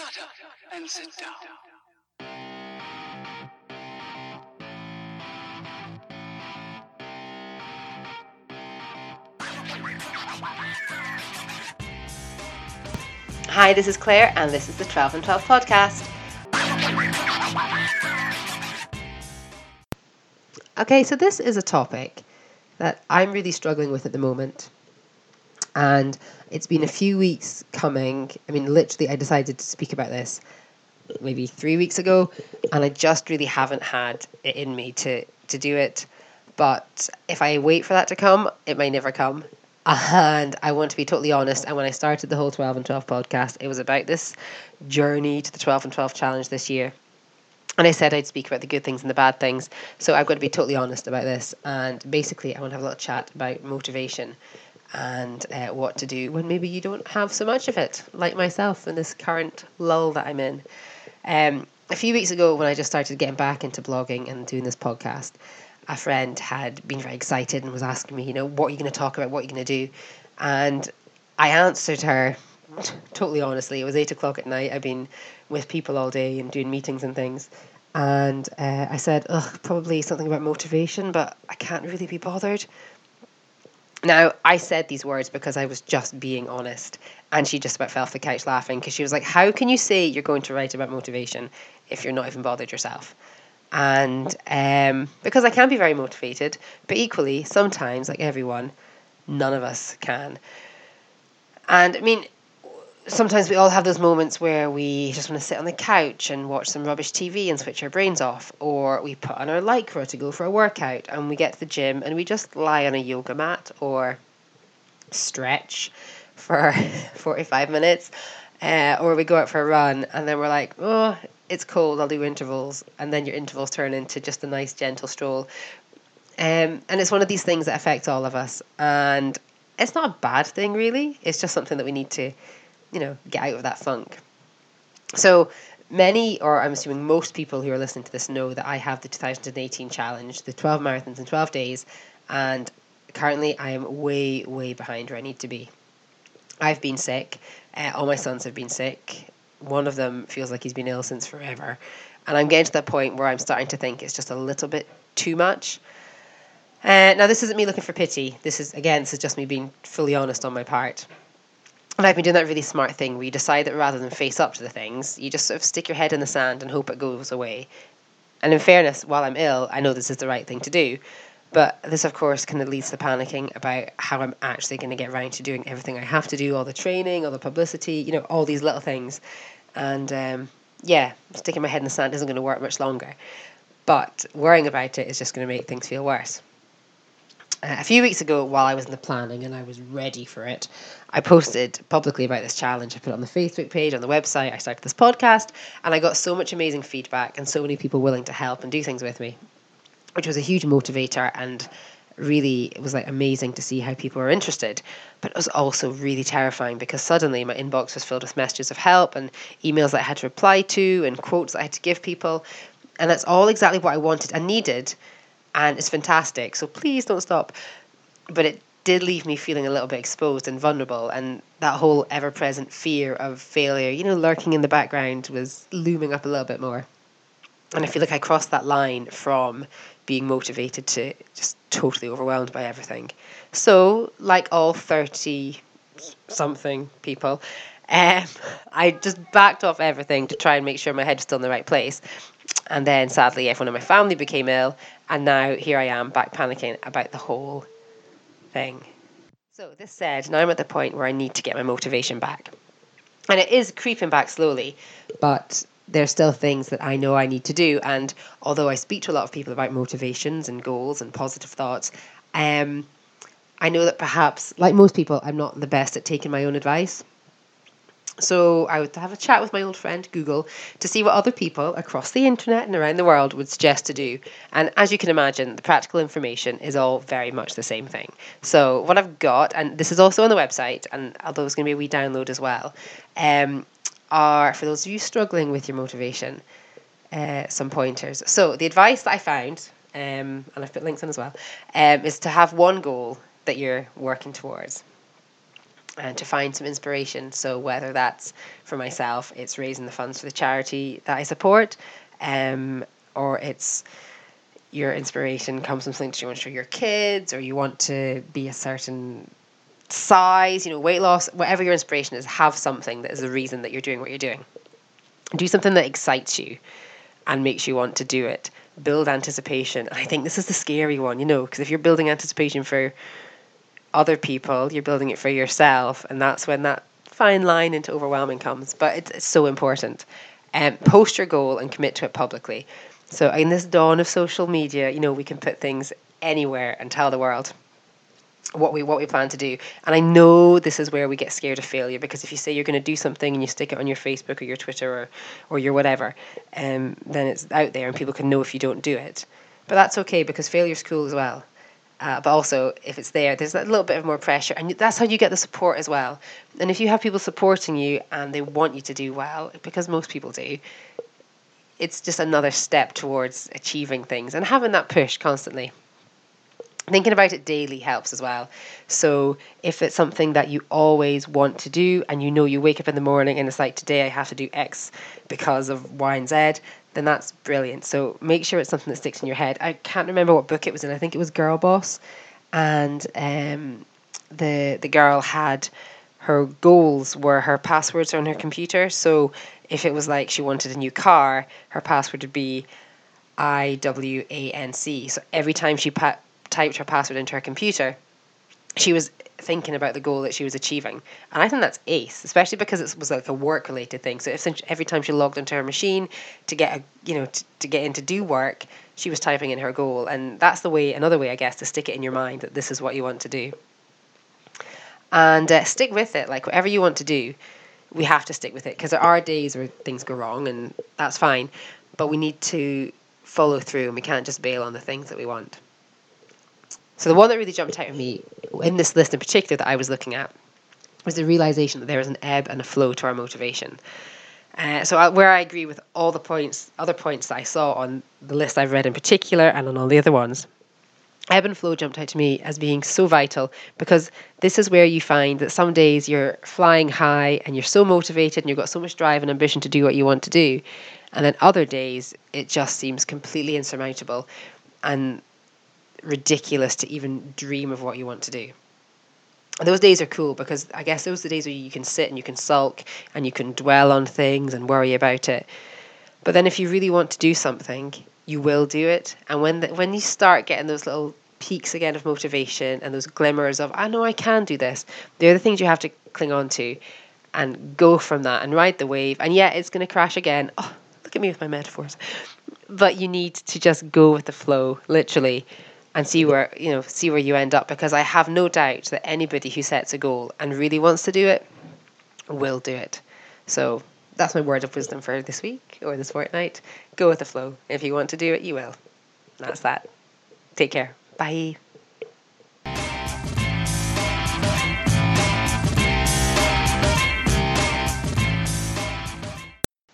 Shut up and sit down. Hi, this is Claire, and this is the 12 and 12 podcast. Okay, so this is a topic that I'm really struggling with at the moment. And it's been a few weeks coming. I mean, literally, I decided to speak about this maybe three weeks ago, and I just really haven't had it in me to, to do it. But if I wait for that to come, it may never come. And I want to be totally honest. And when I started the whole 12 and 12 podcast, it was about this journey to the 12 and 12 challenge this year. And I said I'd speak about the good things and the bad things. So I've got to be totally honest about this. And basically, I want to have a little chat about motivation and uh, what to do when maybe you don't have so much of it, like myself in this current lull that I'm in. Um, a few weeks ago, when I just started getting back into blogging and doing this podcast, a friend had been very excited and was asking me, you know, what are you going to talk about? What are you going to do? And I answered her totally honestly. It was eight o'clock at night. I've been with people all day and doing meetings and things. And uh, I said, ugh, probably something about motivation, but I can't really be bothered. Now, I said these words because I was just being honest. And she just about fell off the couch laughing because she was like, How can you say you're going to write about motivation if you're not even bothered yourself? And um, because I can be very motivated, but equally, sometimes, like everyone, none of us can. And I mean, sometimes we all have those moments where we just want to sit on the couch and watch some rubbish TV and switch our brains off, or we put on our lycra to go for a workout and we get to the gym and we just lie on a yoga mat or stretch for 45 minutes, uh, or we go out for a run and then we're like, oh, it's cold, I'll do intervals, and then your intervals turn into just a nice gentle stroll. Um, and it's one of these things that affects all of us, and it's not a bad thing really. It's just something that we need to you know, get out of that funk. So many, or I'm assuming most people who are listening to this know that I have the 2018 challenge, the 12 marathons in 12 days, and currently I am way, way behind where I need to be. I've been sick. Uh, all my sons have been sick. One of them feels like he's been ill since forever. And I'm getting to that point where I'm starting to think it's just a little bit too much. Uh, now, this isn't me looking for pity. This is, again, this is just me being fully honest on my part. And I've been doing that really smart thing where you decide that rather than face up to the things, you just sort of stick your head in the sand and hope it goes away. And in fairness, while I'm ill, I know this is the right thing to do. But this, of course, kind of leads to panicking about how I'm actually going to get around to doing everything I have to do, all the training, all the publicity, you know, all these little things. And um, yeah, sticking my head in the sand isn't going to work much longer. But worrying about it is just going to make things feel worse. Uh, a few weeks ago, while I was in the planning and I was ready for it, I posted publicly about this challenge. I put it on the Facebook page, on the website. I started this podcast, and I got so much amazing feedback and so many people willing to help and do things with me, which was a huge motivator and really it was like amazing to see how people were interested but it was also really terrifying because suddenly my inbox was filled with messages of help and emails that i had to reply to and quotes that i had to give people and that's all exactly what i wanted and needed and it's fantastic. So please don't stop. But it did leave me feeling a little bit exposed and vulnerable, and that whole ever present fear of failure, you know, lurking in the background was looming up a little bit more. And I feel like I crossed that line from being motivated to just totally overwhelmed by everything. So, like all 30 something people, um, I just backed off everything to try and make sure my head was still in the right place. And then sadly, everyone in my family became ill, and now here I am back panicking about the whole thing. So, this said, now I'm at the point where I need to get my motivation back. And it is creeping back slowly, but there's still things that I know I need to do. And although I speak to a lot of people about motivations and goals and positive thoughts, um, I know that perhaps, like most people, I'm not the best at taking my own advice. So I would have a chat with my old friend Google to see what other people across the internet and around the world would suggest to do. And as you can imagine, the practical information is all very much the same thing. So what I've got, and this is also on the website, and although it's going to be a wee download as well, um, are for those of you struggling with your motivation, uh, some pointers. So the advice that I found, um, and I've put links in as well, um, is to have one goal that you're working towards and to find some inspiration. So whether that's for myself, it's raising the funds for the charity that I support, um, or it's your inspiration comes from something that you want to show your kids, or you want to be a certain size, you know, weight loss, whatever your inspiration is, have something that is the reason that you're doing what you're doing. Do something that excites you and makes you want to do it. Build anticipation. I think this is the scary one, you know, because if you're building anticipation for other people, you're building it for yourself, and that's when that fine line into overwhelming comes. But it's, it's so important. Um, post your goal and commit to it publicly. So in this dawn of social media, you know, we can put things anywhere and tell the world what we what we plan to do. And I know this is where we get scared of failure because if you say you're going to do something and you stick it on your Facebook or your Twitter or or your whatever, um, then it's out there and people can know if you don't do it. But that's okay because failure's cool as well. Uh, but also, if it's there, there's a little bit of more pressure, and that's how you get the support as well. And if you have people supporting you and they want you to do well, because most people do, it's just another step towards achieving things and having that push constantly. Thinking about it daily helps as well. So, if it's something that you always want to do and you know you wake up in the morning and it's like, today I have to do X because of Y and Z, then that's brilliant. So make sure it's something that sticks in your head. I can't remember what book it was in. I think it was Girl Boss, and um, the the girl had her goals were her passwords on her computer. So if it was like she wanted a new car, her password would be I W A N C. So every time she pa- typed her password into her computer, she was thinking about the goal that she was achieving. And I think that's ace, especially because it was like a work related thing. So if every time she logged into her machine to get a, you know, to, to get in to do work, she was typing in her goal. And that's the way, another way, I guess, to stick it in your mind that this is what you want to do. And uh, stick with it. Like whatever you want to do, we have to stick with it because there are days where things go wrong and that's fine. But we need to follow through and we can't just bail on the things that we want. So the one that really jumped out at me in this list in particular that I was looking at was the realization that there is an ebb and a flow to our motivation. Uh, so I, where I agree with all the points, other points that I saw on the list I've read in particular, and on all the other ones, ebb and flow jumped out to me as being so vital because this is where you find that some days you're flying high and you're so motivated and you've got so much drive and ambition to do what you want to do, and then other days it just seems completely insurmountable, and ridiculous to even dream of what you want to do. And those days are cool because I guess those are the days where you can sit and you can sulk and you can dwell on things and worry about it. But then if you really want to do something, you will do it. And when the, when you start getting those little peaks again of motivation and those glimmers of I know I can do this, they're the things you have to cling on to and go from that and ride the wave. And yeah, it's going to crash again. Oh, look at me with my metaphors. But you need to just go with the flow, literally and see where you know see where you end up because I have no doubt that anybody who sets a goal and really wants to do it will do it. So that's my word of wisdom for this week or this fortnight. Go with the flow. If you want to do it, you will. That's that. Take care. Bye.